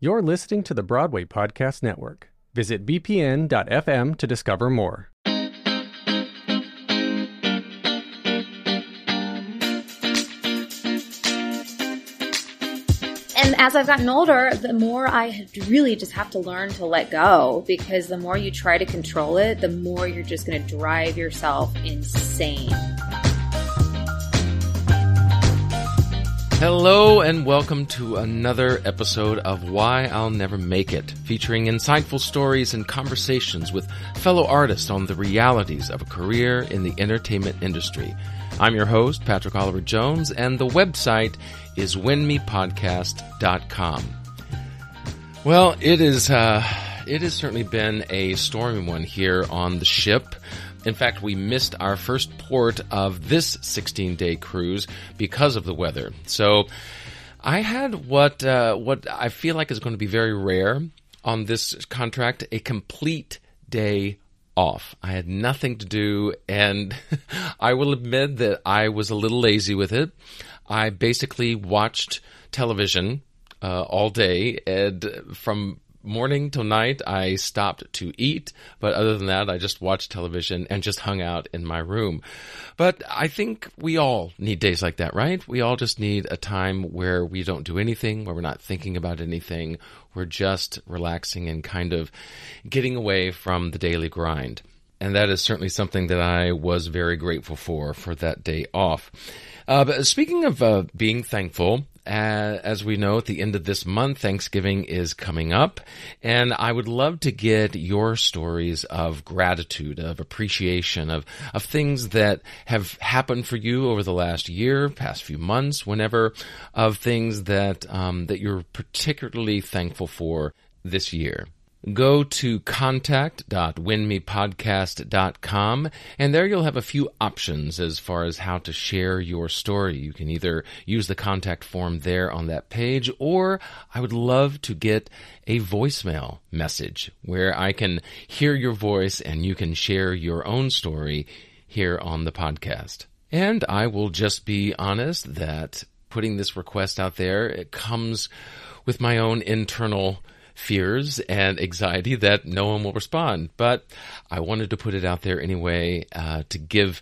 You're listening to the Broadway Podcast Network. Visit bpn.fm to discover more. And as I've gotten older, the more I really just have to learn to let go because the more you try to control it, the more you're just going to drive yourself insane. Hello and welcome to another episode of Why I'll Never Make It, featuring insightful stories and conversations with fellow artists on the realities of a career in the entertainment industry. I'm your host, Patrick Oliver Jones, and the website is winmipodcast.com. Well, it is, uh, it has certainly been a stormy one here on the ship. In fact, we missed our first port of this 16 day cruise because of the weather. So I had what, uh, what I feel like is going to be very rare on this contract, a complete day off. I had nothing to do and I will admit that I was a little lazy with it. I basically watched television uh, all day and from morning till night I stopped to eat, but other than that I just watched television and just hung out in my room. But I think we all need days like that, right? We all just need a time where we don't do anything, where we're not thinking about anything, we're just relaxing and kind of getting away from the daily grind. And that is certainly something that I was very grateful for, for that day off. Uh, but speaking of uh, being thankful, as we know, at the end of this month, Thanksgiving is coming up, and I would love to get your stories of gratitude, of appreciation, of of things that have happened for you over the last year, past few months, whenever, of things that um, that you're particularly thankful for this year go to contact.winmipodcast.com and there you'll have a few options as far as how to share your story. You can either use the contact form there on that page or I would love to get a voicemail message where I can hear your voice and you can share your own story here on the podcast. And I will just be honest that putting this request out there, it comes with my own internal fears and anxiety that no one will respond. But I wanted to put it out there anyway uh, to give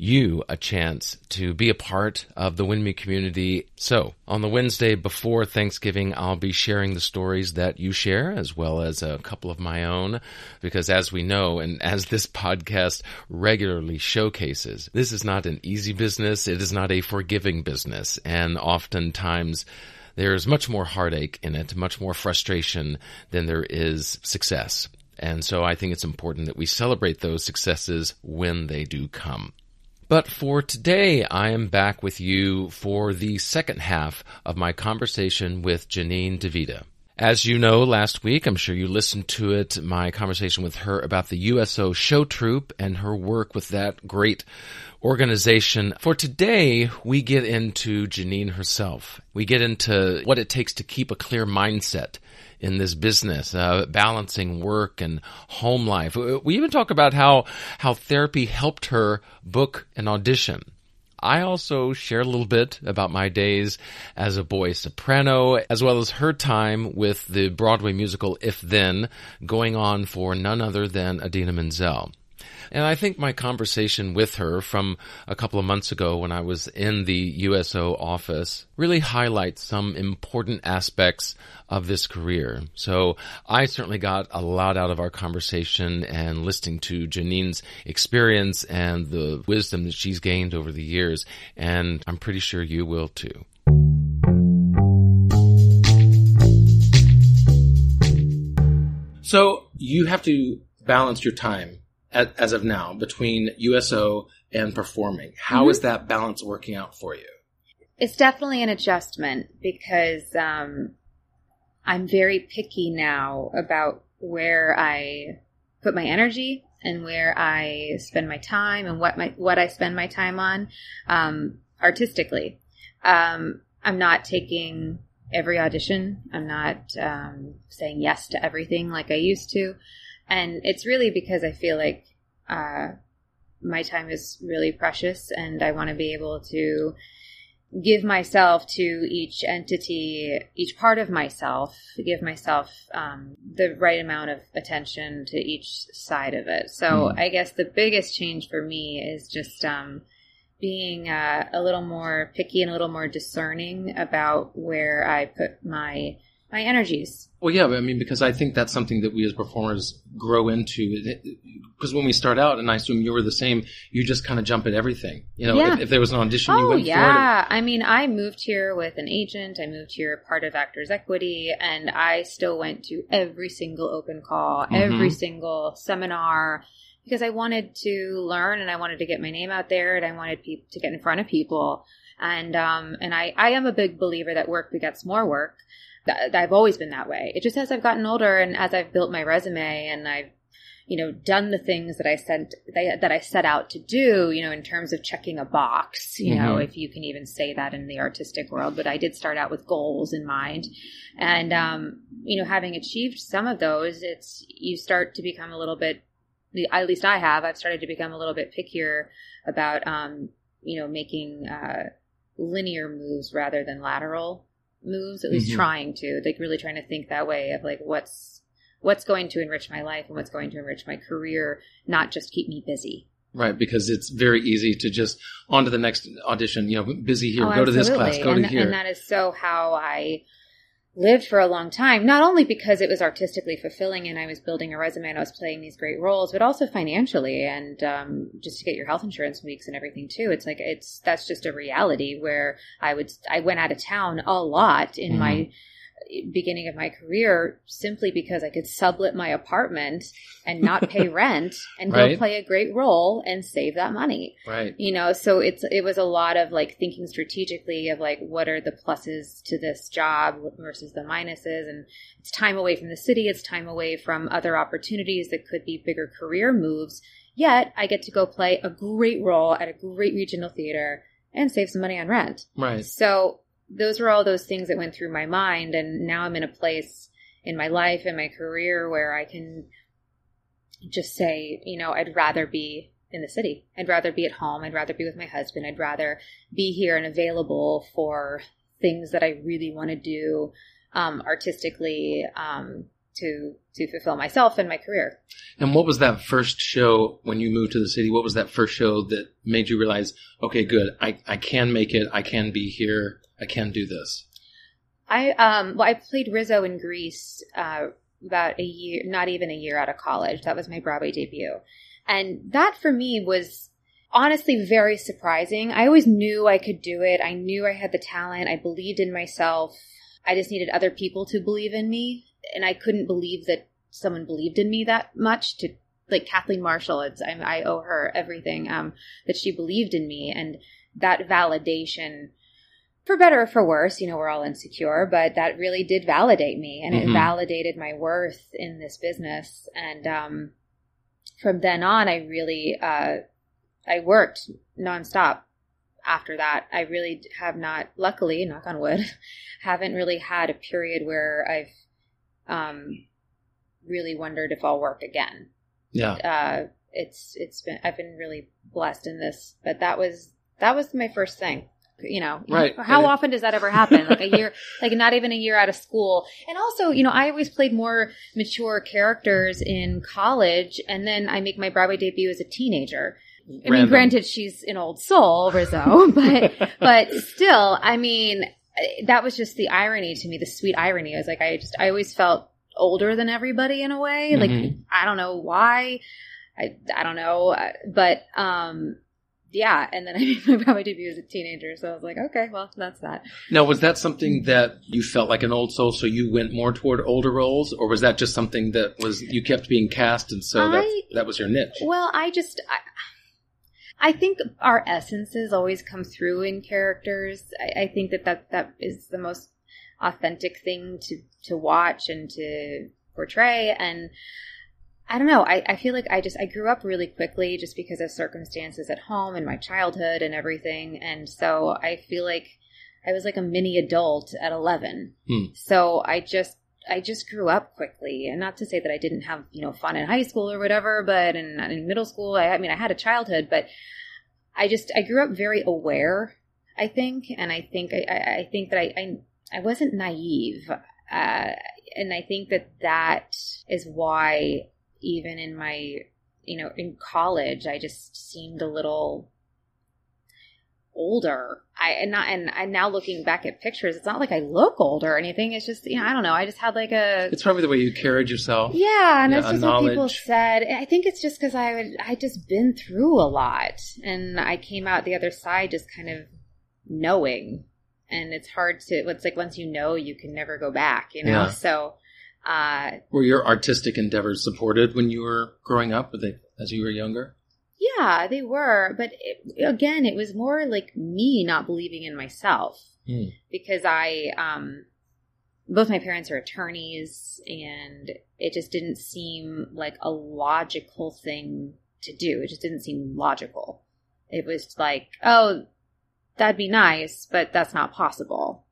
you a chance to be a part of the WinMe community. So, on the Wednesday before Thanksgiving, I'll be sharing the stories that you share as well as a couple of my own. Because as we know, and as this podcast regularly showcases, this is not an easy business. It is not a forgiving business. And oftentimes, there's much more heartache in it, much more frustration than there is success. And so I think it's important that we celebrate those successes when they do come. But for today, I am back with you for the second half of my conversation with Janine DiVita. As you know, last week, I'm sure you listened to it, my conversation with her about the USO show troupe and her work with that great organization. For today, we get into Janine herself. We get into what it takes to keep a clear mindset in this business, uh, balancing work and home life. We even talk about how, how therapy helped her book an audition. I also share a little bit about my days as a boy soprano, as well as her time with the Broadway musical If Then, going on for none other than Idina Menzel. And I think my conversation with her from a couple of months ago when I was in the USO office really highlights some important aspects of this career. So I certainly got a lot out of our conversation and listening to Janine's experience and the wisdom that she's gained over the years. And I'm pretty sure you will too. So you have to balance your time as, as of now between USO and performing. How mm-hmm. is that balance working out for you? It's definitely an adjustment because um, I'm very picky now about where I put my energy and where I spend my time and what my what I spend my time on um, artistically. Um, I'm not taking every audition. I'm not um, saying yes to everything like I used to. And it's really because I feel like uh, my time is really precious and I want to be able to give myself to each entity, each part of myself, give myself um, the right amount of attention to each side of it. So Mm. I guess the biggest change for me is just um, being uh, a little more picky and a little more discerning about where I put my my energies. Well, yeah, I mean, because I think that's something that we as performers grow into. Because when we start out, and I assume you were the same, you just kind of jump at everything. You know, Yeah. if, if there was an audition, you Oh went for yeah, I mean, I moved here with an agent. I moved here part of Actors Equity, and I still went to every single open call, every single seminar, because I wanted to learn and I wanted to get my name out there, and I wanted people to get in front of people. And um, and I I am a big believer that work begets more work. That, I've always been that way. It just as I've gotten older and as I've built my resume and I've you know, done the things that I sent that I set out to do, you know, in terms of checking a box, you know, Mhm. if you can even say that in the artistic world. But I did start out with goals in mind, and um, you know, having achieved some of those, it's you start to become a little bit. At least I have. I've started to become a little bit pickier about, um, you know, making uh, linear moves rather than lateral moves. At least Mhm. trying to, like, really trying to think that way of like what's what's going to enrich my life and what's going to enrich my career, not just keep me busy. Right, because it's very easy to just on to the next audition. You know, busy here, Oh, go to this class, go and, to here. And that is so how I lived for a long time. Not only because it was artistically fulfilling and I was building a resume and I was playing these great roles, but also financially and um, just to get your health insurance weeks and everything too. It's like it's that's just a reality where I would I went out of town a lot in my Mm-hmm. Beginning of my career simply because I could sublet my apartment and not pay rent and go play a great role and save that money. Right. you know so it's it was a lot of like thinking strategically of like what are the pluses to this job versus the minuses? And it's time away from the city. It's time away from other opportunities that could be bigger career moves. Yet i get to go play a great role at a great regional theater and save some money on rent. Right. so those were all those things that went through my mind and now i'm in a place in my life and my career where i can just say you know i'd rather be in the city. I'd rather be at home. I'd rather be with my husband. I'd rather be here and available for things that i really want to do um, artistically um, to to fulfill myself and my career And what was that first show when you moved to the city? What was that first show that made you realize, okay, good, I, I can make it, I can be here, I can do this? I um well I played Rizzo in Grease uh about a year not even a year out of college. That was my Broadway debut. And that for me was honestly very surprising. I always knew I could do it. I knew I had the talent. I believed in myself. I just needed other people to believe in me and I couldn't believe that someone believed in me that much to like Kathleen Marshall it's I, I owe her everything um that she believed in me and that validation for better or for worse, you know, we're all insecure, but that really did validate me and Mhm. it validated my worth in this business. And um, from then on, I really, uh, I worked nonstop after that. I really have not, luckily, knock on wood, haven't really had a period where I've um, really wondered if I'll work again Yeah. uh, it's it's been I've been really blessed in this, but that was that was my first thing. You know, Right. How often does that ever happen? Like a year, like not even a year out of school. And also, you know, I always played more mature characters in college, and then I make my Broadway debut as a teenager. I mean, granted, she's an old soul, Rizzo, but but still, I mean, that was just the irony to me, the sweet irony. I was like, I just, I always felt older than everybody in a way. Like, Mhm. I don't know why. I, I don't know. uh, But, um, yeah. And then I made my Broadway debut as a teenager. So I was like, okay, well, that's that. Now, was that something that you felt like an old soul, so you went more toward older roles, or was that just something that was you kept being cast, and so that that was your niche? Well, I just, I, I think our essences always come through in characters. I, I think that, that that is the most authentic thing to to watch and to portray. And I don't know. I, I feel like I just I grew up really quickly just because of circumstances at home and my childhood and everything. And so I feel like I was like a mini adult at eleven. Hmm. So I just I just grew up quickly, and not to say that I didn't have you know fun in high school or whatever, but in, in middle school, I, I mean, I had a childhood, but I just I grew up very aware, I think, and I think I, I, think that I, I I wasn't naive, uh, and I think that that is why even in my you know in college I just seemed a little older. I and not and and now looking back at pictures, it's not like I look older or anything. It's just you know I don't know. I just had like a It's probably the way you carried yourself. yeah, and Yeah, that's just what people knowledge. said. I think it's just because I would I just been through a lot, and I came out the other side just kind of knowing, and it's hard to. It's like once you know, you can never go back. You know, Yeah. so. Uh, Were your artistic endeavors supported when you were growing up? Were they as you were younger? Yeah, they were, but it, again, it was more like me not believing in myself Hmm. because I, um, both my parents are attorneys, and it just didn't seem like a logical thing to do. It just didn't seem logical. It was like, oh, that'd be nice, but that's not possible.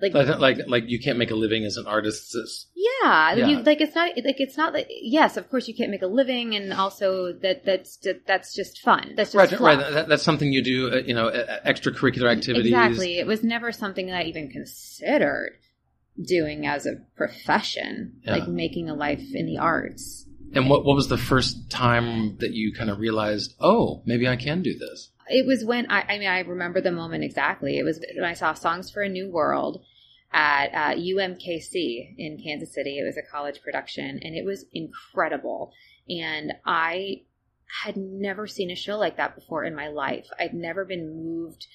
Like, Like, like, like you can't make a living as an artist. Yeah, Yeah. You, like it's not like it's not like yes, of course you can't make a living, and also that that's that's just fun. That's just right, fluff. right. That, that's something you do. Uh, you know, uh, extracurricular activities. Exactly. It was never something that I even considered doing as a profession, Yeah. like making a life in the arts. And what what was the first time that you kind of realized, oh, maybe I can do this? It was when I, I mean, I remember the moment exactly. It was when I saw Songs for a New World at uh, UMKC in Kansas City. It was a college production, and it was incredible. And I had never seen a show like that before in my life. I'd never been moved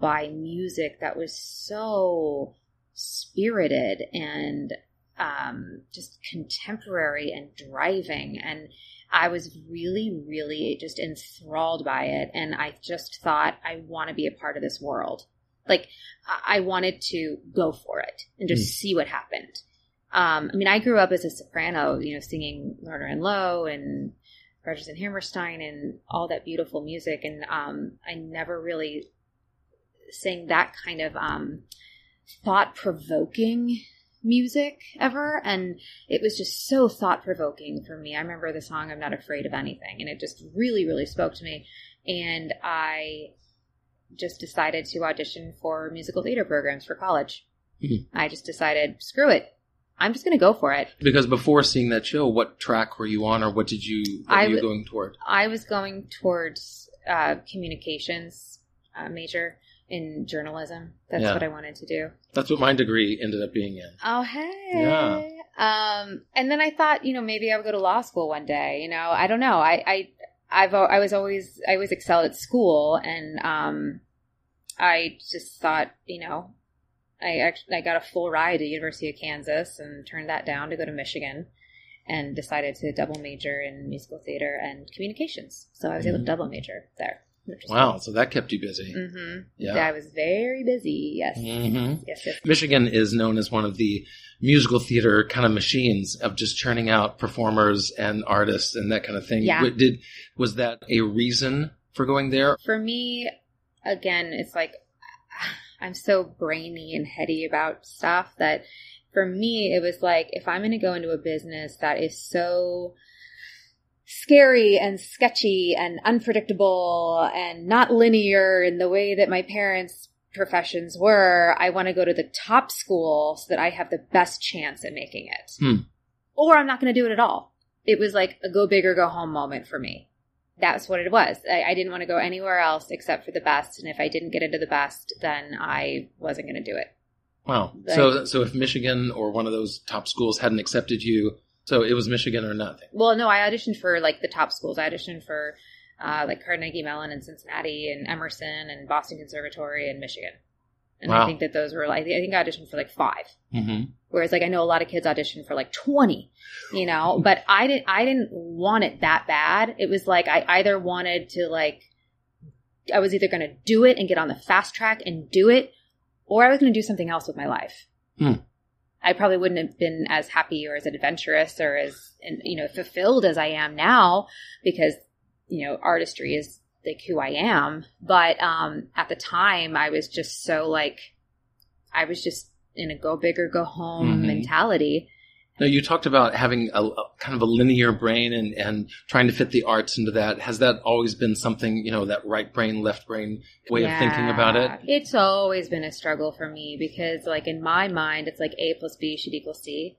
by music that was so spirited and um, just contemporary and driving. And I was really, really just enthralled by it. And I just thought, I want to be a part of this world. Like, I wanted to go for it and just Mm. see what happened. Um, I mean, I grew up as a soprano, you know, singing Lerner and Loewe and Rodgers and Hammerstein and all that beautiful music. And um, I never really sang that kind of um, thought provoking music ever. And it was just so thought provoking for me. I remember the song I'm Not Afraid of Anything, and it just really, really spoke to me. And I just decided to audition for musical theater programs for college. Mhm. I just decided, screw it. I'm just going to go for it. Because before seeing that show, what track were you on, or what did you what I were you going toward? I was going towards uh, communications uh, major in journalism. That's Yeah. what I wanted to do. That's what my degree ended up being in. Oh, hey. Yeah. Um, and then I thought, you know, maybe I would go to law school one day. You know, I don't know. I, I, I've, I was always, I always excelled at school, and um, I just thought, you know, I actually, I got a full ride to University of Kansas and turned that down to go to Michigan, and decided to double major in musical theater and communications. So I was able to Mhm. double major there. Wow, so that kept you busy. Mm-hmm. Yeah. I was very busy. Yes. Mhm. Yes. Yes. Michigan is known as one of the musical theater kind of machines of just churning out performers and artists and that kind of thing. Yeah. Did was that a reason for going there? For me, again, it's like I'm so brainy and heady about stuff that for me, it was like if I'm going to go into a business that is so scary and sketchy and unpredictable and not linear in the way that my parents' professions were, I want to go to the top school so that I have the best chance at making it. Hmm. Or I'm not going to do it at all. It was like a go big or go home moment for me. That's what it was. I, I didn't want to go anywhere else except for the best. And if I didn't get into the best, then I wasn't going to do it. Wow. Like- so so if Michigan or one of those top schools hadn't accepted you, so it was Michigan or nothing. Well, no, I auditioned for like the top schools. I auditioned for uh, like Carnegie Mellon and Cincinnati and Emerson and Boston Conservatory and Michigan. And Wow. I think that those were like, I think I auditioned for like five. Mm-hmm. Whereas like I know a lot of kids audition for like 20, you know, but I didn't, I didn't want it that bad. It was like I either wanted to like, I was either going to do it and get on the fast track and do it, or I was going to do something else with my life. Hmm. I probably wouldn't have been as happy or as adventurous or as, you know, fulfilled as I am now because, you know, artistry is like who I am. But, um, at the time I was just so like, I was just in a go big or go home Mhm. mentality. Now you talked about having a, a kind of a linear brain and, and trying to fit the arts into that. Has that always been something, you know, that right brain, left brain way of thinking about it? It's always been a struggle for me because, like, in my mind, it's like A plus B should equal C.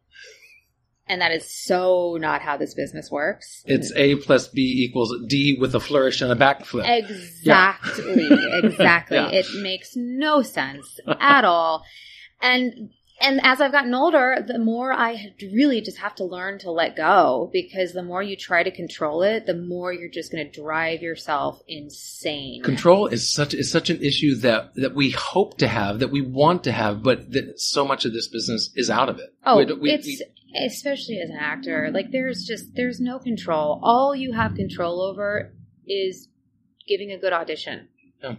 And that is so not how this business works. It's A plus B equals D with a flourish and a backflip. Exactly. Exactly. Yeah. It makes no sense at all. And and as I've gotten older, the more I really just have to learn to let go because the more you try to control it, the more you're just going to drive yourself insane. Control is such is such an issue that that we hope to have, that we want to have, but that so much of this business is out of it. Oh, We- we- it's we- especially as an actor, like there's just there's no control. All you have control over is giving a good audition. Yeah.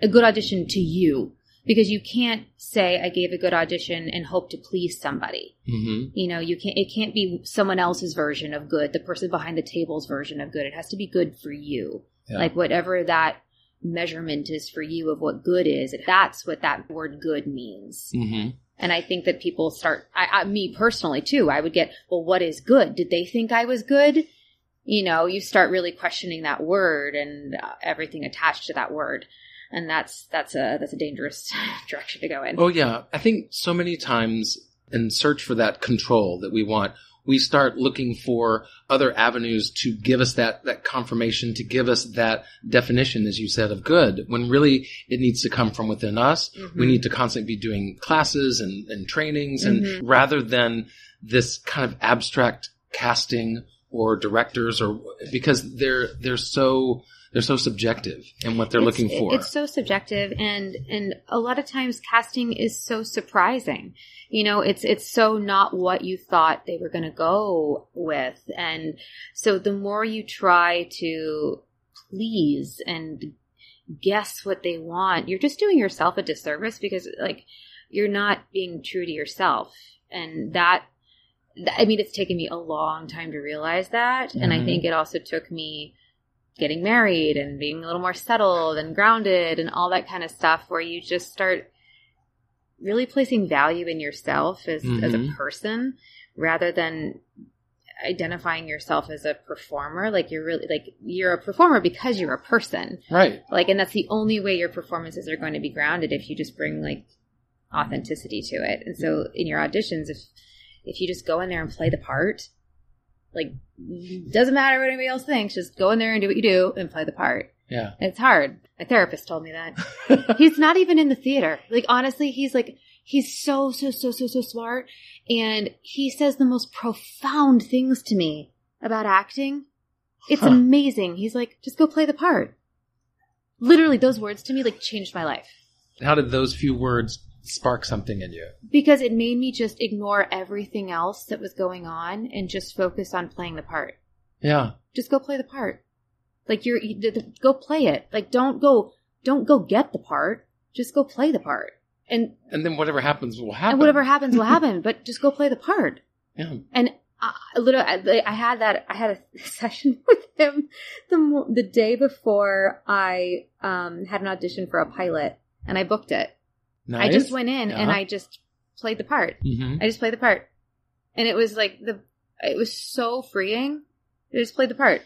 A good audition to you. Because you can't say I gave a good audition and hope to please somebody. Mhm. You know, you can't it can't be someone else's version of good, the person behind the table's version of good. It has to be good for you. Yeah. Like whatever that measurement is for you of what good is, that's what that word good means. Mhm. And I think that people start, I, I, me personally too, I would get, well, what is good? Did they think I was good? You know, you start really questioning that word and uh, everything attached to that word. And that's, that's a, that's a dangerous direction to go in. Oh yeah, I think so many times in search for that control that we want, we start looking for other avenues to give us that that confirmation, to give us that definition, as you said, of good. When really it needs to come from within us. We need to constantly be doing classes and, and trainings, and Mhm. rather than this kind of abstract casting or directors, or because they're they're so they're so subjective in what they're It's- looking for. It's so subjective, and and a lot of times casting is so surprising. You know, it's it's so not what you thought they were going to go with, and so the more you try to please and guess what they want, you're just doing yourself a disservice because like you're not being true to yourself, and that I mean, it's taken me a long time to realize that, and I Mhm. think it also took me getting married and being a little more settled and grounded and all that kind of stuff where you just start really placing value in yourself as, as a Mhm. person rather than identifying yourself as a performer like you're really like you're a performer because you're a person right. like and that's the only way your performances are going to be grounded if you just bring like authenticity to it and so in your auditions if if you just go in there and play the part like doesn't matter what anybody else thinks just go in there and do what you do and play the part. Yeah. it's hard. My therapist told me that. He's not even in the theater. Like honestly he's like he's so so so so so smart. And he says the most profound things to me about acting. It's Huh. amazing. He's like just go play the part. Literally those words to me like changed my life. How did those few words spark something in you? because it made me just ignore everything else that was going on and just focus on playing the part Yeah. just go play the part like you're you, the, the- go play it like don't go don't go get the part just go play the part and And then whatever happens will happen. and whatever happens will happen but just go play the part Yeah. and I, literally, I, I had that. I had a session with him the the day before I um, had an audition for a pilot, and I booked it. Nice. I just went in and I just played the part. hmm I just played the part, and it was like the. It was so freeing. I just played the part.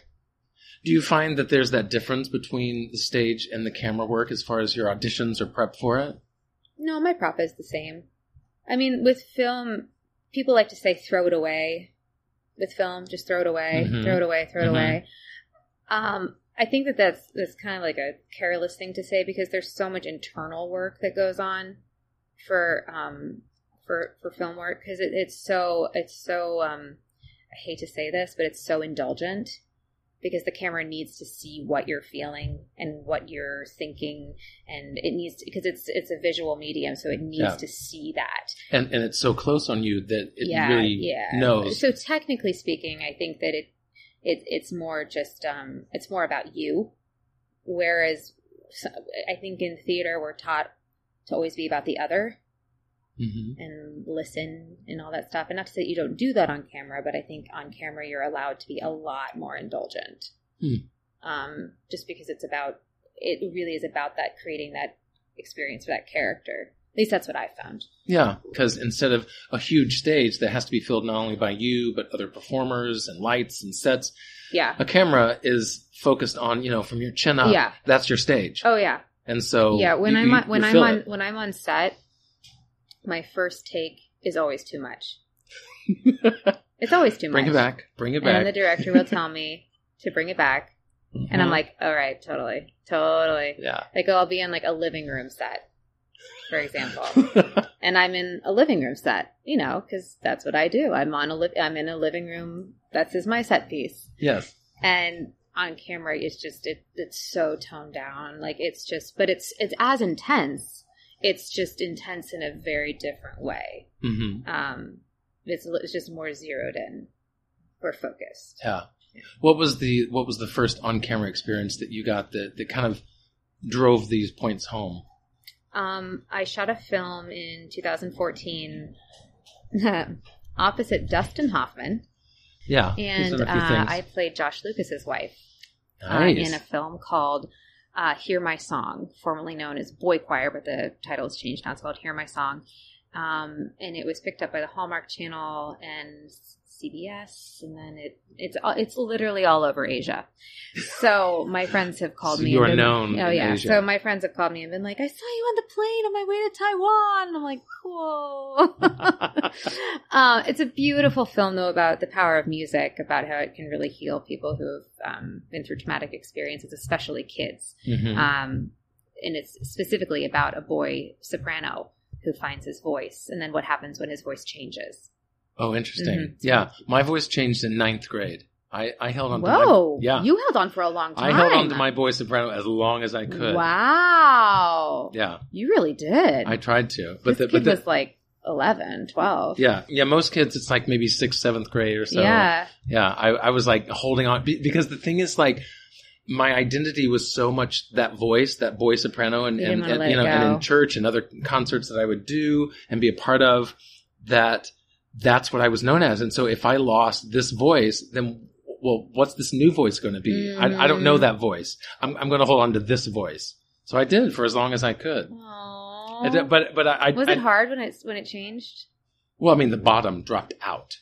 Do you find that there's that difference between the stage and the camera work as far as your auditions or prep for it? No, my prop is the same. I mean, with film, people like to say throw it away. With film, just throw it away, Mhm. throw it away, throw it Mhm. away. Um, I think that that's that's kind of like a careless thing to say because there's so much internal work that goes on for um for for film work because it, it's so it's so um I hate to say this but it's so indulgent because the camera needs to see what you're feeling and what you're thinking and it needs to because it's it's a visual medium so it needs Yeah. to see that And and it's so close on you that it yeah really yeah knows. so technically speaking i think that it it it's more just um it's more about you. Whereas i think in theater we're taught to always be about the other hmm and listen and all that stuff. And not to say you don't do that on camera but i think on camera you're allowed to be a lot more indulgent. Hmm. um just because it's about it really is about that creating that experience for that character At least that's what I found. Yeah, because instead of a huge stage that has to be filled not only by you but other performers and lights and sets, Yeah. a camera is focused on you know from your chin up. Yeah. that's your stage. Oh yeah. And so yeah. When you- I'm on, when I'm on it. when I'm on set, my first take is always too much. It's always too bring much. Bring it back, bring it back. And the director will tell me to bring it back, and I'm Mhm. like, all right, totally, totally. yeah. Like I'll be in like a living room set, for example, and I'm in a living room set, you know, because that's what I do. I'm on a li- I'm in a living room. That's is my set piece, yes. and on camera, it's just it, it's so toned down. Like it's just, but it's it's as intense. It's just intense in a very different way. hmm Um, it's it's just more zeroed in or focused. Yeah. What was the what was the first on camera experience that you got that that kind of drove these points home? Um, I shot a film in 2014 opposite Dustin Hoffman, Yeah, he's and done a few uh. I played Josh Lucas's wife uh, in a film called uh, "Hear My Song," formerly known as Boychoir, but the title has changed now. It's called "Hear My Song," um, and it was picked up by the Hallmark Channel and CBS, and then it it's it's literally all over Asia. So my friends have called So me. You are known Oh yeah. Asia. So my friends have called me and been like, "I saw you on the plane on my way to Taiwan." And I'm like, "Cool." uh, it's a beautiful film, though, about the power of music, about how it can really heal people who have um, been through traumatic experiences, especially kids. Mhm. Um, and it's specifically about a boy soprano who finds his voice, and then what happens when his voice changes. oh, interesting. Mhm. Yeah, my voice changed in ninth grade. I, I held on. To Whoa! my, yeah, you held on for a long time. I held on to my boy soprano as long as I could. Wow! Yeah, you really did. I tried to, this but the, kid the, was like 11, 12. yeah, yeah. Most kids, it's like maybe sixth, seventh grade or so. yeah. yeah. I, I was like holding on because the thing is like. My identity was so much that voice, that boy soprano, and, You and, and, you know, and in church and other concerts that I would do and be a part of. That that's what I was known as, and so if I lost this voice, then well, what's this new voice going to be? I, I don't know Mm. that voice. I'm, I'm going to hold on to this voice. So I did for as long as I could. Aww. And, uh, But but I, was I, it hard when it when it changed? Well, I mean, the bottom dropped out.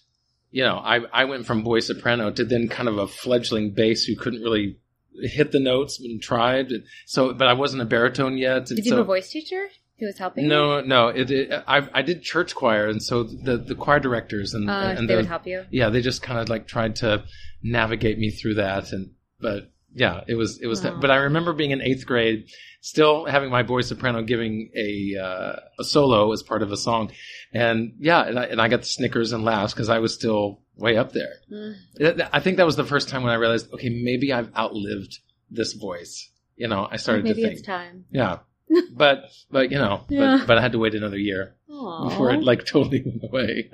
You know, I I went from boy soprano to then kind of a fledgling bass who couldn't really hit the notes and tried. So, but I wasn't a baritone yet. Did you so, have a voice teacher who was helping? you? No, no. It, it I I did church choir, and so the the choir directors and Uh, and they the, would help you. yeah, they just kind of like tried to navigate me through that, and but yeah, it was it was. Wow. But I remember being in eighth grade, still having my boy soprano giving a uh, a solo as part of a song, and yeah, and I, and I got the snickers and laughs because I was still way up there. Mm. I think that was the first time when I realized, okay, maybe I've outlived this voice. You know, I started Maybe to think, it's time. yeah, but but you know, Yeah. but but I had to wait another year before it like totally went away.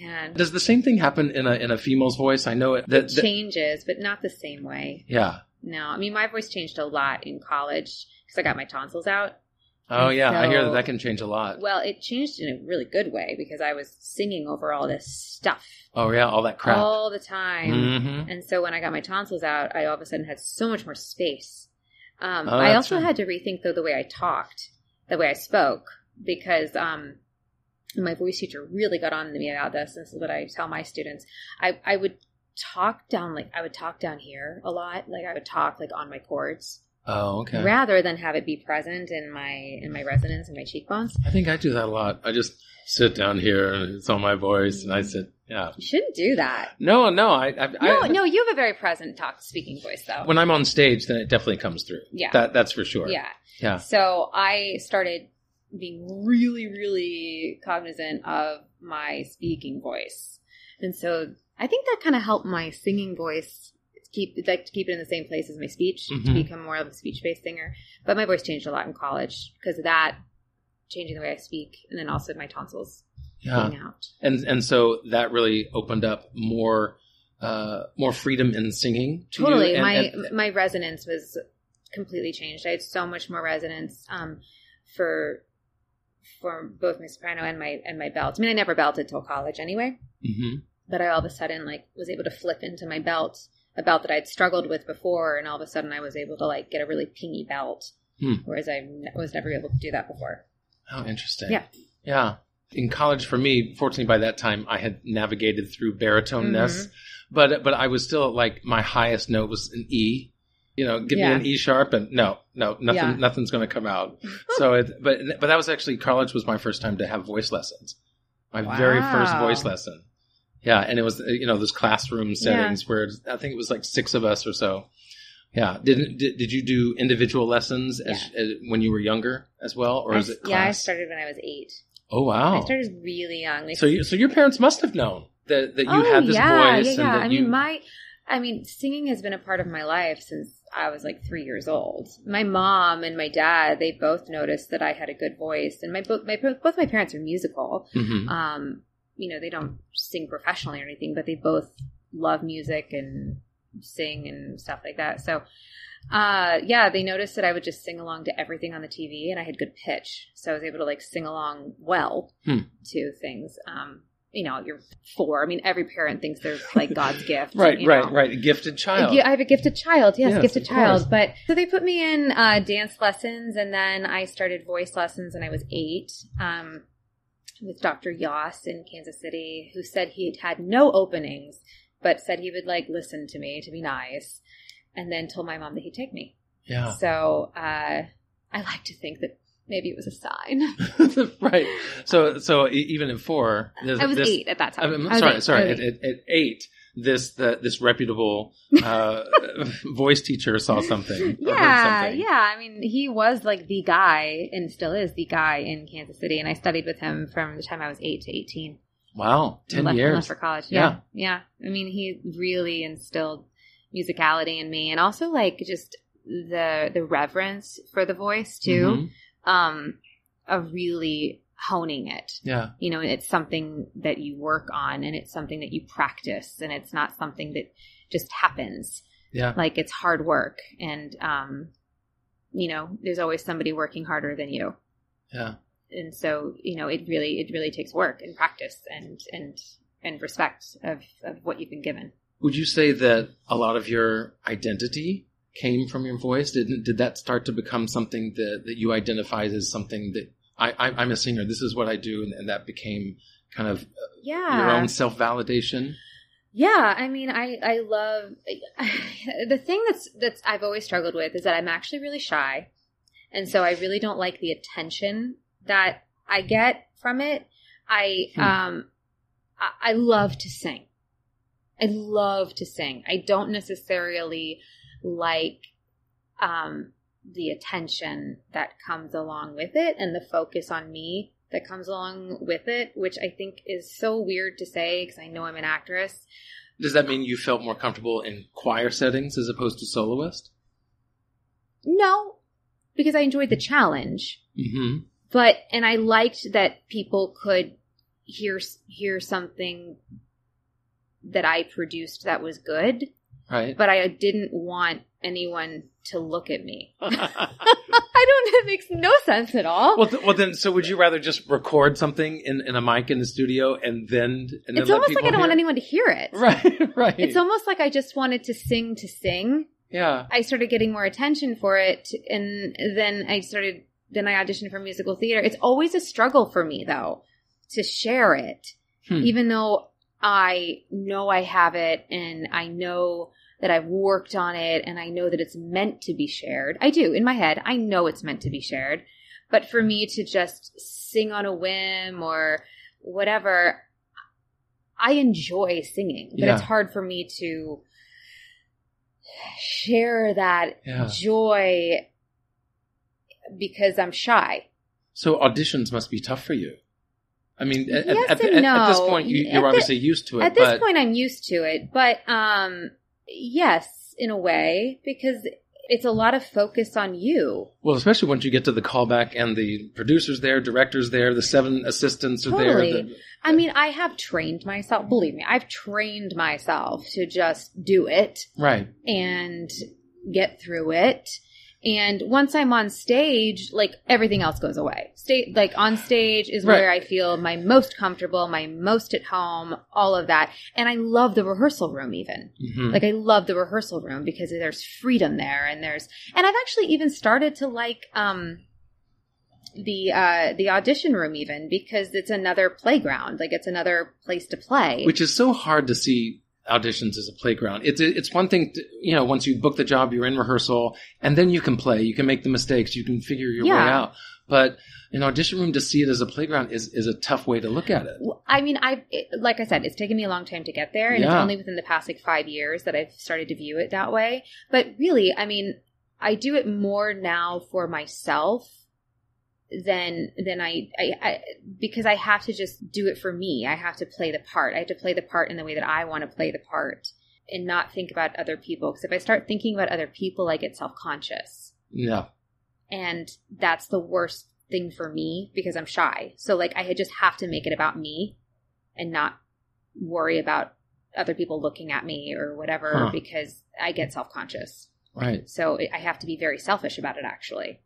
Man. Does the same thing happen in a in a female's voice? I know it. That, It changes, but not the same way. yeah. No, I mean my voice changed a lot in college because I got my tonsils out. Oh And yeah, I hear that that can change a lot. Well, it changed in a really good way because I was singing over all this stuff Oh yeah, all that crap. all the time. hmm And so when I got my tonsils out, I all of a sudden had so much more space. Um, Oh, I also right. had to rethink though the way I talked, the way I spoke, because um, my voice teacher really got on to me about this. This is what I tell my students. I, I would talk down like I would talk down here a lot, like I would talk like on my chords, Oh okay. rather than have it be present in my in my resonance and my cheekbones. I think I do that a lot. I just sit down here and it's on my voice, and I mm-hmm. sit. Yeah. You shouldn't do that. No, no. I, I, No, I no, you have a very present talk speaking voice though. When I'm on stage, then it definitely comes through. Yeah. That that's for sure. yeah. Yeah. So I started being really, really cognizant of my speaking voice. And so I think that kind of helped my singing voice keep like to keep it in the same place as my speech to Mhm. become more of a speech based singer. But my voice changed a lot in college because of that changing the way I speak and then also my tonsils Yeah. being out. And and so that really opened up more uh more freedom in singing. To totally And- my and- my resonance was completely changed i had so much more resonance um for for both my soprano and my and my belt i mean i never belted till college anyway Mhm. but i all of a sudden like was able to flip into my belt a belt that i'd struggled with before and all of a sudden i was able to like get a really pingy belt Hmm. whereas I was never able to do that before Oh, interesting. Yeah. Yeah. In college, for me, fortunately, by that time, I had navigated through baritone ness, Mm-hmm. but but I was still like my highest note was an E. You know, give Yeah. me an E sharp, and no, no, nothing, Yeah. nothing's going to come out. so, it, but but that was actually college was my first time to have voice lessons, my very first voice lesson. Yeah, and it was uh, you know those classroom settings where I think it was like six of us or so. Yeah, didn't did, did you do individual lessons as, as when you were younger as well, or I- is it class? yeah, I started when I was eight. Oh wow! I started really young. Like, So you, so your parents must have known that, that you oh, had this yeah, voice yeah, and yeah. that I you. mean, my, I mean, singing has been a part of my life since I was like three years old. My mom and my dad, they both noticed that I had a good voice, and my both my both my parents are musical. Mhm. Um, you know, they don't sing professionally or anything, but they both love music and sing and stuff like that. So, uh, yeah, they noticed that I would just sing along to everything on the TV, and I had good pitch, so I was able to like sing along well Hmm. to things. Um, you know, you're four. I mean, every parent thinks they're like God's gift, right, right, know. right. A gifted child. I have a gifted child. Yes, Yes, gifted child. But so they put me in uh, dance lessons, and then I started voice lessons when I was eight um, with Dr. Yoss in Kansas City, who said he had had no openings, but said he would like listen to me to be nice, and then told my mom that he'd take me. Yeah. So uh, I like to think that maybe it was a sign. right. So so even at four, I was this, eight at that time. I'm I was sorry, eight. sorry. At, at, at eight, this the, this reputable uh, voice teacher saw something. Yeah, something. yeah. I mean, he was like the guy, and still is the guy in Kansas City. And I studied with him from the time I was eight to eighteen. Wow, ten left, years. left for college. Yeah. Yeah. yeah, I mean, he really instilled musicality in me, and also like just the the reverence for the voice too. Mhm. Um, of really honing it. Yeah. You know, it's something that you work on, and it's something that you practice, and it's not something that just happens Yeah. like it's hard work and um you know there's always somebody working harder than you Yeah. and so you know it really it really takes work and practice and and and respect of of what you've been given Would you say that a lot of your identity came from your voice? Did did that start to become something that, that you identified as something that I, I I'm a singer. This is what I do, and, and that became kind of yeah your own self validation. Yeah, I mean, I I love the thing that's that's I've always struggled with is that I'm actually really shy, and so I really don't like the attention that I get from it. I Hmm. um I, I love to sing. I love to sing. I don't necessarily like um the attention that comes along with it and the focus on me that comes along with it, which I think is so weird to say because I know I'm an actress. Does that mean you felt more comfortable in choir settings as opposed to soloist? No, because I enjoyed the challenge. Mm-hmm. But and I liked that people could hear hear something that I produced that was good, Right. but I didn't want anyone to look at me. I don't. It makes no sense at all. well, th- well, then, so would you rather just record something in, in a mic in the studio and then and then it's let almost like I don't want hear? anyone to hear it. Right. Right. It's almost like I just wanted to sing to sing. yeah. I started getting more attention for it, and then I started. Then I auditioned for musical theater. It's always a struggle for me, though, to share it, Hmm. even though I know I have it, and I know that I've worked on it, and I know that it's meant to be shared. I do in my head. I know it's meant to be shared, but for me to just sing on a whim or whatever, I enjoy singing, but Yeah. it's hard for me to share that Yeah. joy because I'm shy. So auditions must be tough for you. I mean, at, Yes at, at- at this point, you, At you're the- obviously used to it. At this point I'm used to it, but um yes, in a way because it's a lot of focus on you. well, especially once you get to the callback and the producers there, directors there, the seven assistants are Totally. there. The, I mean, I have trained myself, believe me, I've trained myself to just do it right. and get through it. And once I'm on stage, like everything else goes away. Stay like on stage is Right. where I feel my most comfortable, my most at home, all of that. And I love the rehearsal room even. Mhm. Like I love the rehearsal room because there's freedom there and there's and I've actually even started to like um the uh, the audition room even because it's another playground, like it's another place to play. Which is so hard to see auditions as a playground. It's it's one thing, to, you know, once you book the job, you're in rehearsal, and then you can play. You can make the mistakes. You can figure your way out. But an audition room to see it as a playground is is a tough way to look at it. Well, I mean, I like I said, it's taken me a long time to get there, and it's only within the past like five years that I've started to view it that way. But really, I mean, I do it more now for myself than than I, I, I because I have to just do it for me. I have to play the part. I have to play the part in the way that I want to play the part, and not think about other people. Because if I start thinking about other people, I get self conscious Yeah. and that's the worst thing for me because I'm shy. So like I just have to make it about me and not worry about other people looking at me or whatever Huh. because I get self-conscious. Right. So I have to be very selfish about it actually.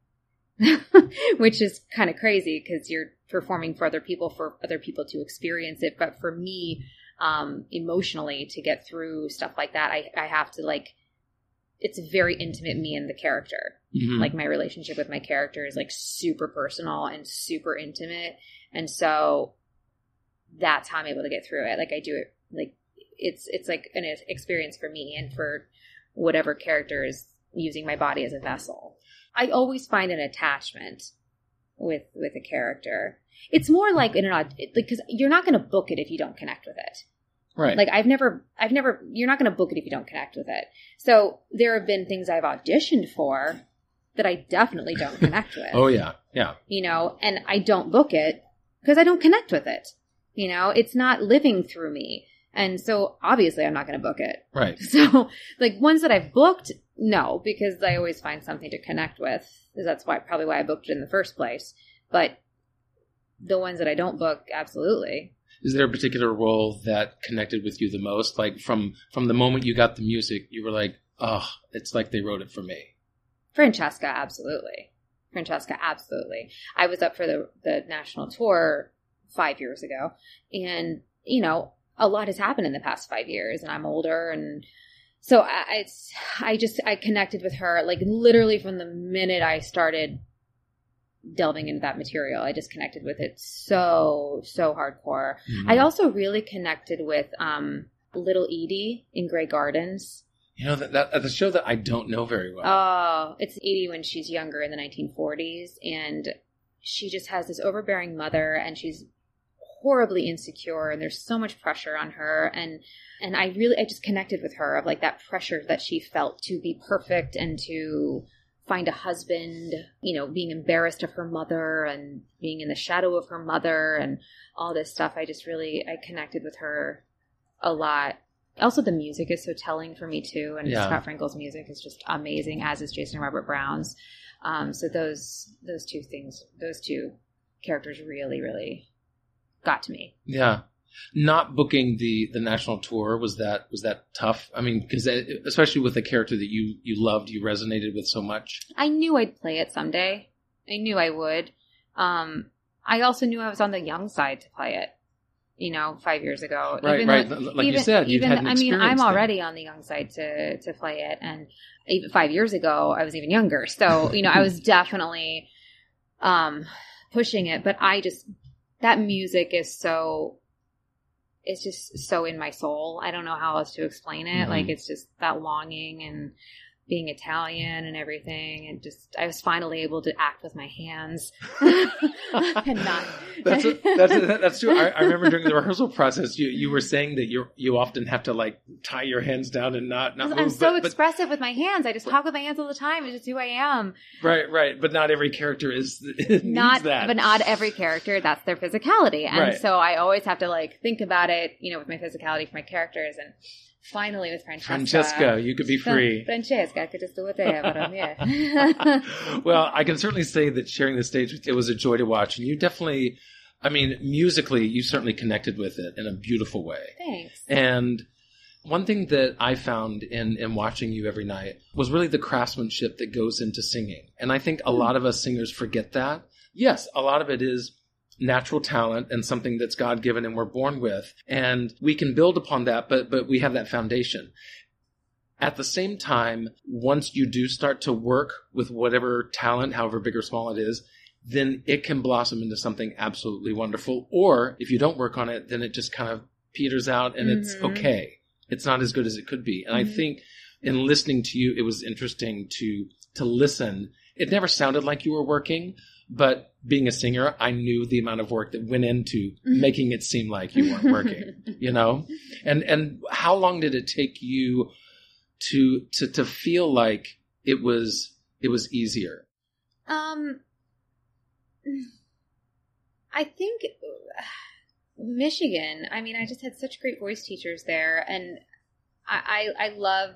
Which is kind of crazy because you're performing for other people for other people to experience it, but for me um emotionally to get through stuff like that I I have to like it's very intimate me and the character. Mhm. like my relationship with my character is like super personal and super intimate. And so that's how i'm able to get through it. Like i do it like it's it's like an experience for me and for whatever character is using my body as a vessel i always find an attachment with with a character it's more like in an odd because you're not going to book it if you don't connect with it right. like I've never, I've never, you're not going to book it if you don't connect with it. So there have been things I've auditioned for that I definitely don't connect with, oh yeah. Yeah. you know, and I don't book it because I don't connect with it. You know, it's not living through me. And so obviously I'm not going to book it. Right. So like ones that I've booked, no, because I always find something to connect with. 'Cause That's why, probably why I booked it in the first place. But the ones that I don't book, absolutely. Is there a particular role that connected with you the most? Like from from the moment you got the music, you were like, "Oh, it's like they wrote it for me." Francesca, absolutely. Francesca, absolutely. I was up for the the national tour five years ago, and you know, a lot has happened in the past five years, and I'm older, and so I, it's I just I connected with her like literally from the minute I started delving into that material. I just connected with it so so hardcore. I also really connected with um Little Edie in Grey Gardens. you know that, that a show that I don't know very well. Oh, it's Edie when she's younger in the 1940s, and she just has this overbearing mother, and she's horribly insecure, and there's so much pressure on her, and and I really I just connected with her of like that pressure that she felt to be perfect and to find a husband, you know, being embarrassed of her mother and being in the shadow of her mother and all this stuff. I just really I connected with her a lot. Also, the music is so telling for me too, and Yeah. Scott Frankel's music is just amazing, as is Jason Robert Brown's. Um, so those those two things, those two characters, really, really got to me. Yeah. Not booking the the national tour was that was that tough? I mean, because especially with a character that you you loved, you resonated with so much. I knew I'd play it someday. I knew I would. Um, I also knew I was on the young side to play it. You know, five years ago. Right, Even right. though- Like you said, you've even had I mean, I'm already on the young side to to play it, and even five years ago, I was even younger. So you know, I was definitely um pushing it. But I just that music is so it's just so in my soul. I don't know how else to explain it. Mhm. Like it's just that longing and being Italian and everything, and just I was finally able to act with my hands and not. That's that's that's true. I, I remember during the rehearsal process, you you were saying that you you often have to like tie your hands down and not not move. I'm so but, but- expressive with my hands. I just talk with my hands all the time. It's just who I am. right, right. But not every character is needs Not, that. but not every character. That's their physicality, and Right. so I always have to like think about it. You know, with my physicality for my characters, and finally with Francesca. Francesca, you could be free. Francesca, could just do it there, but I'm here. well, I can certainly say that sharing the stage with you was a joy to watch, and you definitely, I mean, musically, you certainly connected with it in a beautiful way. Thanks. And one thing that I found in, in watching you every night was really the craftsmanship that goes into singing. And I think a hmm. lot of us singers forget that. Yes, a lot of it is natural talent and something that's God given and we're born with. And we can build upon that, but, but we have that foundation. At the same time, once you do start to work with whatever talent, however big or small it is, then it can blossom into something absolutely wonderful. Or if you don't work on it, then it just kind of peters out and it's Mhm. okay. It's not as good as it could be. And I Mhm. think in listening to you, it was interesting to to listen. It never sounded like you were working, but being a singer, I knew the amount of work that went into Mhm. making it seem like you weren't working. you know, and and how long did it take you to to to feel like it was it was easier? Um, I think Michigan. I mean, I just had such great voice teachers there, and I, I I love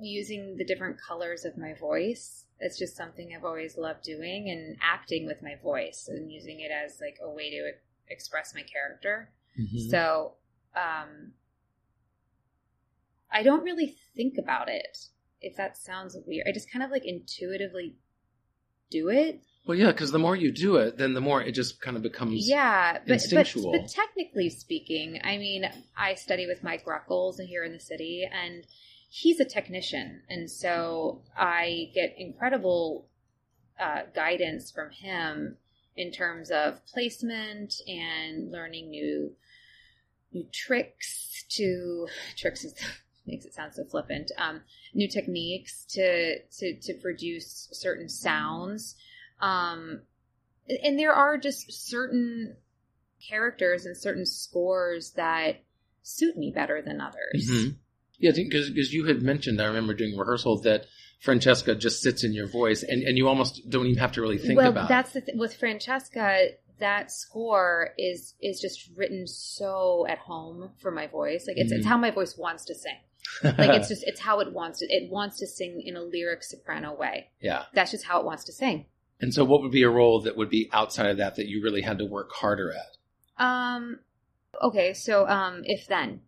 using the different colors of my voice. It's just something I've always loved doing, and acting with my voice and using it as like a way to express my character. So, um, I don't really think about it. If that sounds weird, I just kind of like intuitively do it. Well, yeah, because the more you do it, then the more it just kind of becomes. Yeah, but, but instinctual. but technically speaking, I mean, I study with Mike Ruckles here in the city, and he's a technician, and so I get incredible uh, guidance from him in terms of placement and learning new new tricks to tricks is, makes it sound so flippant um, new techniques to to to produce certain sounds um, and there are just certain characters and certain scores that suit me better than others. Mhm. Yeah, because you had mentioned, I remember during rehearsal that Francesca just sits in your voice, and, and you almost don't even have to really think about. well, that's the th- with Francesca. That score is is just written so at home for my voice. Like it's it's Mhm. how my voice wants to sing. Like it's just it's how it wants to. It wants to sing in a lyric soprano way. yeah. That's just how it wants to sing. And so, what would be a role that would be outside of that that you really had to work harder at? Um. Okay, so um, if then,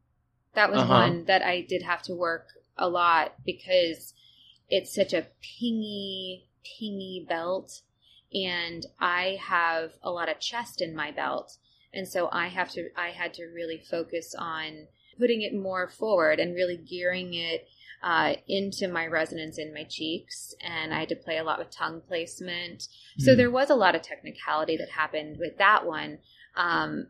that was Uh-huh. one that I did have to work a lot because it's such a pingy, pingy belt, and I have a lot of chest in my belt, and so I have to. I had to really focus on putting it more forward and really gearing it uh, into my resonance in my cheeks, and I had to play a lot with tongue placement. So Hmm. there was a lot of technicality that happened with that one. Um,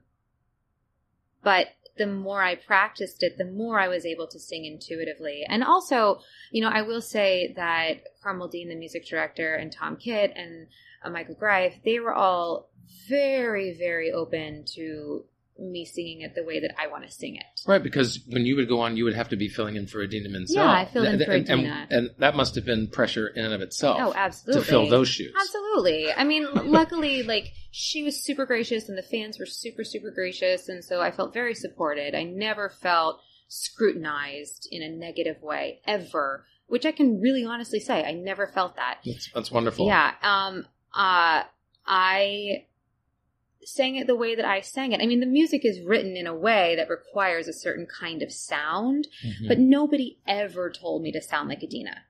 but the more I practiced it, the more I was able to sing intuitively. And also, you know, I will say that Carmel Dean, the music director, and Tom Kitt and uh, Michael Greif, they were all very, very open to me singing it the way that I want to sing it. Right, because when you would go on, you would have to be filling in for Idina Menzel. Yeah, I filled in Th- for and, and- And, that must have been pressure in and of itself. Oh, absolutely. To fill those shoes. Absolutely. I mean, luckily, like she was super gracious, and the fans were super, super gracious, and so I felt very supported. I never felt scrutinized in a negative way ever, which I can really honestly say I never felt that. That's, that's wonderful. Yeah. Um. Uh. I sang it the way that I sang it. I mean, the music is written in a way that requires a certain kind of sound, Mhm. but nobody ever told me to sound like Idina.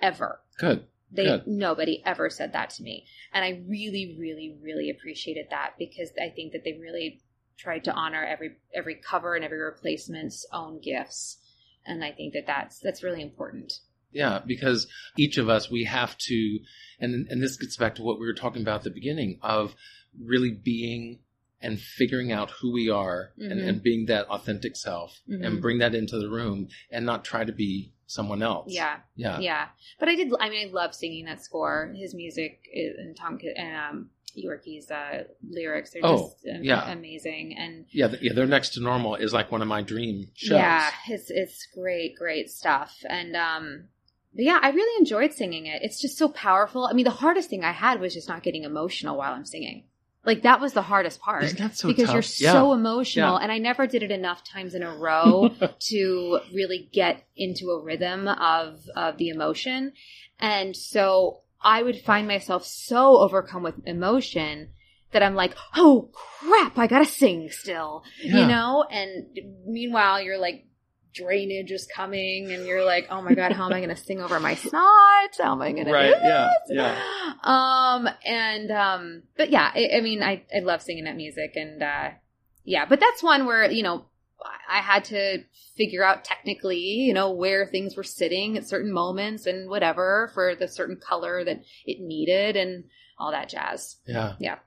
Ever. Good. They Good. nobody ever said that to me, and I really, really, really appreciated that because I think that they really tried to honor every every cover and every replacement's own gifts, and I think that that's that's really important. Yeah, because each of us, we have to, and and this gets back to what we were talking about at the beginning of really being and figuring out who we are and, Mhm. and being that authentic self Mhm. and bring that into the room and not try to be someone else. Yeah, Yeah. yeah. But I did. I mean, I love singing that score. His music is, and Tom and um, Yorkey's uh, lyrics are Oh, just yeah. amazing and. Yeah, yeah, they're next to normal is like one of my dream shows. Yeah, it's it's great, great stuff. And um but yeah, I really enjoyed singing it. It's just so powerful. I mean, the hardest thing I had was just not getting emotional while I'm singing. Like that was the hardest part. So because tough? you're Yeah. so emotional Yeah. and I never did it enough times in a row to really get into a rhythm of of the emotion. And so I would find myself so overcome with emotion that I'm like, "Oh crap, I got to sing still." Yeah. You know? And meanwhile, you're like drainage is coming and you're like, "Oh my god, how am I going to sing over my snot? How am I going to Right, do yeah, yeah. Um and um but yeah, I, I mean I I love singing that music and uh yeah, but that's one where, you know, I had to figure out technically, you know, where things were sitting at certain moments and whatever for the certain color that it needed and all that jazz. Yeah. Yeah.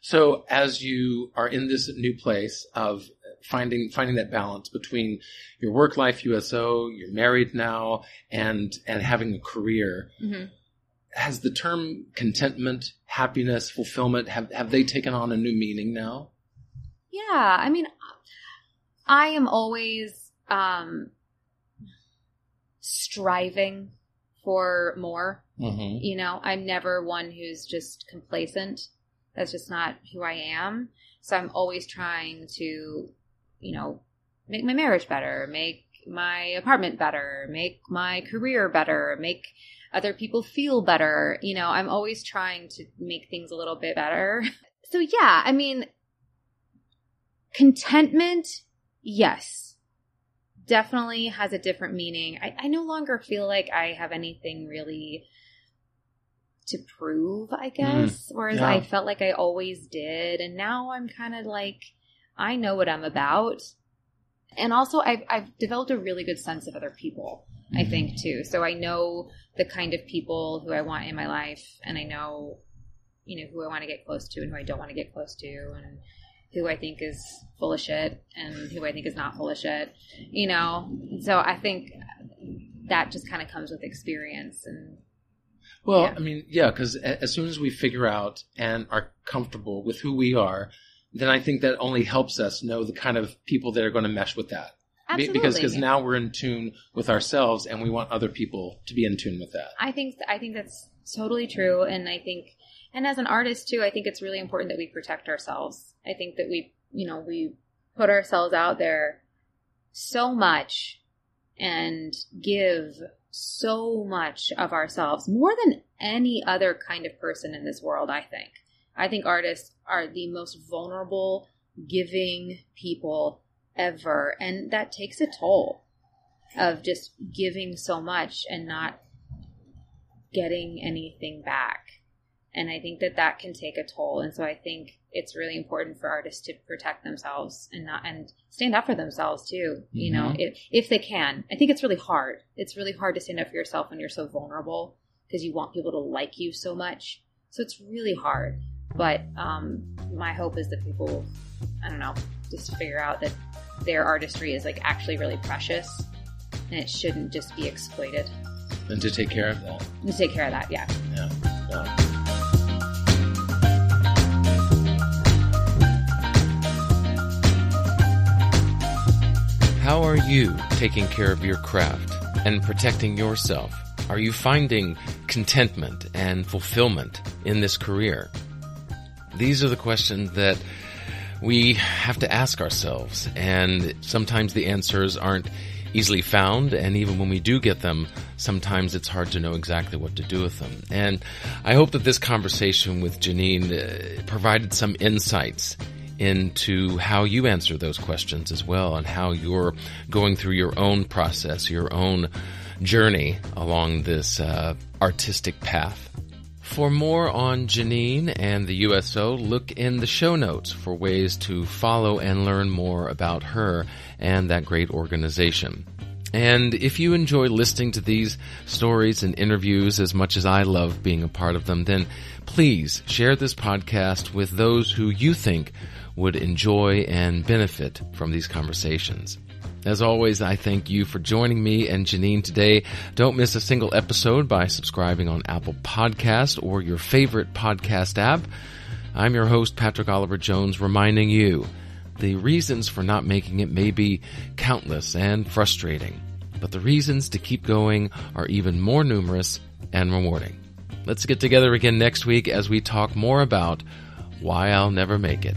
So as you are in this new place of finding finding that balance between your work life USO, you're married now, and and having a career, hmm has the term contentment, happiness, fulfillment have have they taken on a new meaning now? Yeah. I mean, I am always um, striving for more. Mm-hmm. You know, I'm never one who's just complacent. That's just not who I am. So I'm always trying to, you know, make my marriage better, make my apartment better, make my career better, make other people feel better. You know, I'm always trying to make things a little bit better. So yeah, I mean, contentment, yes, definitely has a different meaning. I, I no longer feel like I have anything really to prove, I mm. guess. Whereas yeah. I felt like I always did. And now I'm kind of like, I know what I'm about. And also, I've, I've developed a really good sense of other people, I mm-hmm. think, too. So I know the kind of people who I want in my life, and I know, you know, who I want to get close to and who I don't want to get close to, and who I think is full of shit and who I think is not full of shit, you know? So I think that just kind of comes with experience and Well, Yeah. I mean, yeah, because as soon as we figure out and are comfortable with who we are, then I think that only helps us know the kind of people that are going to mesh with that. Absolutely. Because because now we're in tune with ourselves, and we want other people to be in tune with that. I think I think that's totally true, and I think, and as an artist too, I think it's really important that we protect ourselves. I think that we, you know, we put ourselves out there so much and give so much of ourselves more than any other kind of person in this world. I think. I think artists are the most vulnerable, giving people ever, and that takes a toll of just giving so much and not getting anything back. And I think that that can take a toll. And so I think it's really important for artists to protect themselves and not and stand up for themselves too. You know, Mhm. if if they can. I think it's really hard. It's really hard to stand up for yourself when you're so vulnerable because you want people to like you so much. So it's really hard. But um, my hope is that people, I don't know, just figure out that their artistry is like actually really precious and it shouldn't just be exploited. And to take care of that. And to take care of that, yeah. Yeah. yeah. How are you taking care of your craft and protecting yourself? Are you finding contentment and fulfillment in this career? These are the questions that we have to ask ourselves, and sometimes the answers aren't easily found, and even when we do get them, sometimes it's hard to know exactly what to do with them. And I hope that this conversation with Janine uh, provided some insights into how you answer those questions as well and how you're going through your own process, your own journey along this uh, artistic path. For more on Janine and the USO, look in the show notes for ways to follow and learn more about her and that great organization. And if you enjoy listening to these stories and interviews as much as I love being a part of them, then please share this podcast with those who you think would enjoy and benefit from these conversations. As always, I thank you for joining me and Janine today. Don't miss a single episode by subscribing on Apple Podcast or your favorite podcast app. I'm your host, Patrick Oliver Jones, reminding you the reasons for not making it may be countless and frustrating, but the reasons to keep going are even more numerous and rewarding. Let's get together again next week as we talk more about why I'll never make it.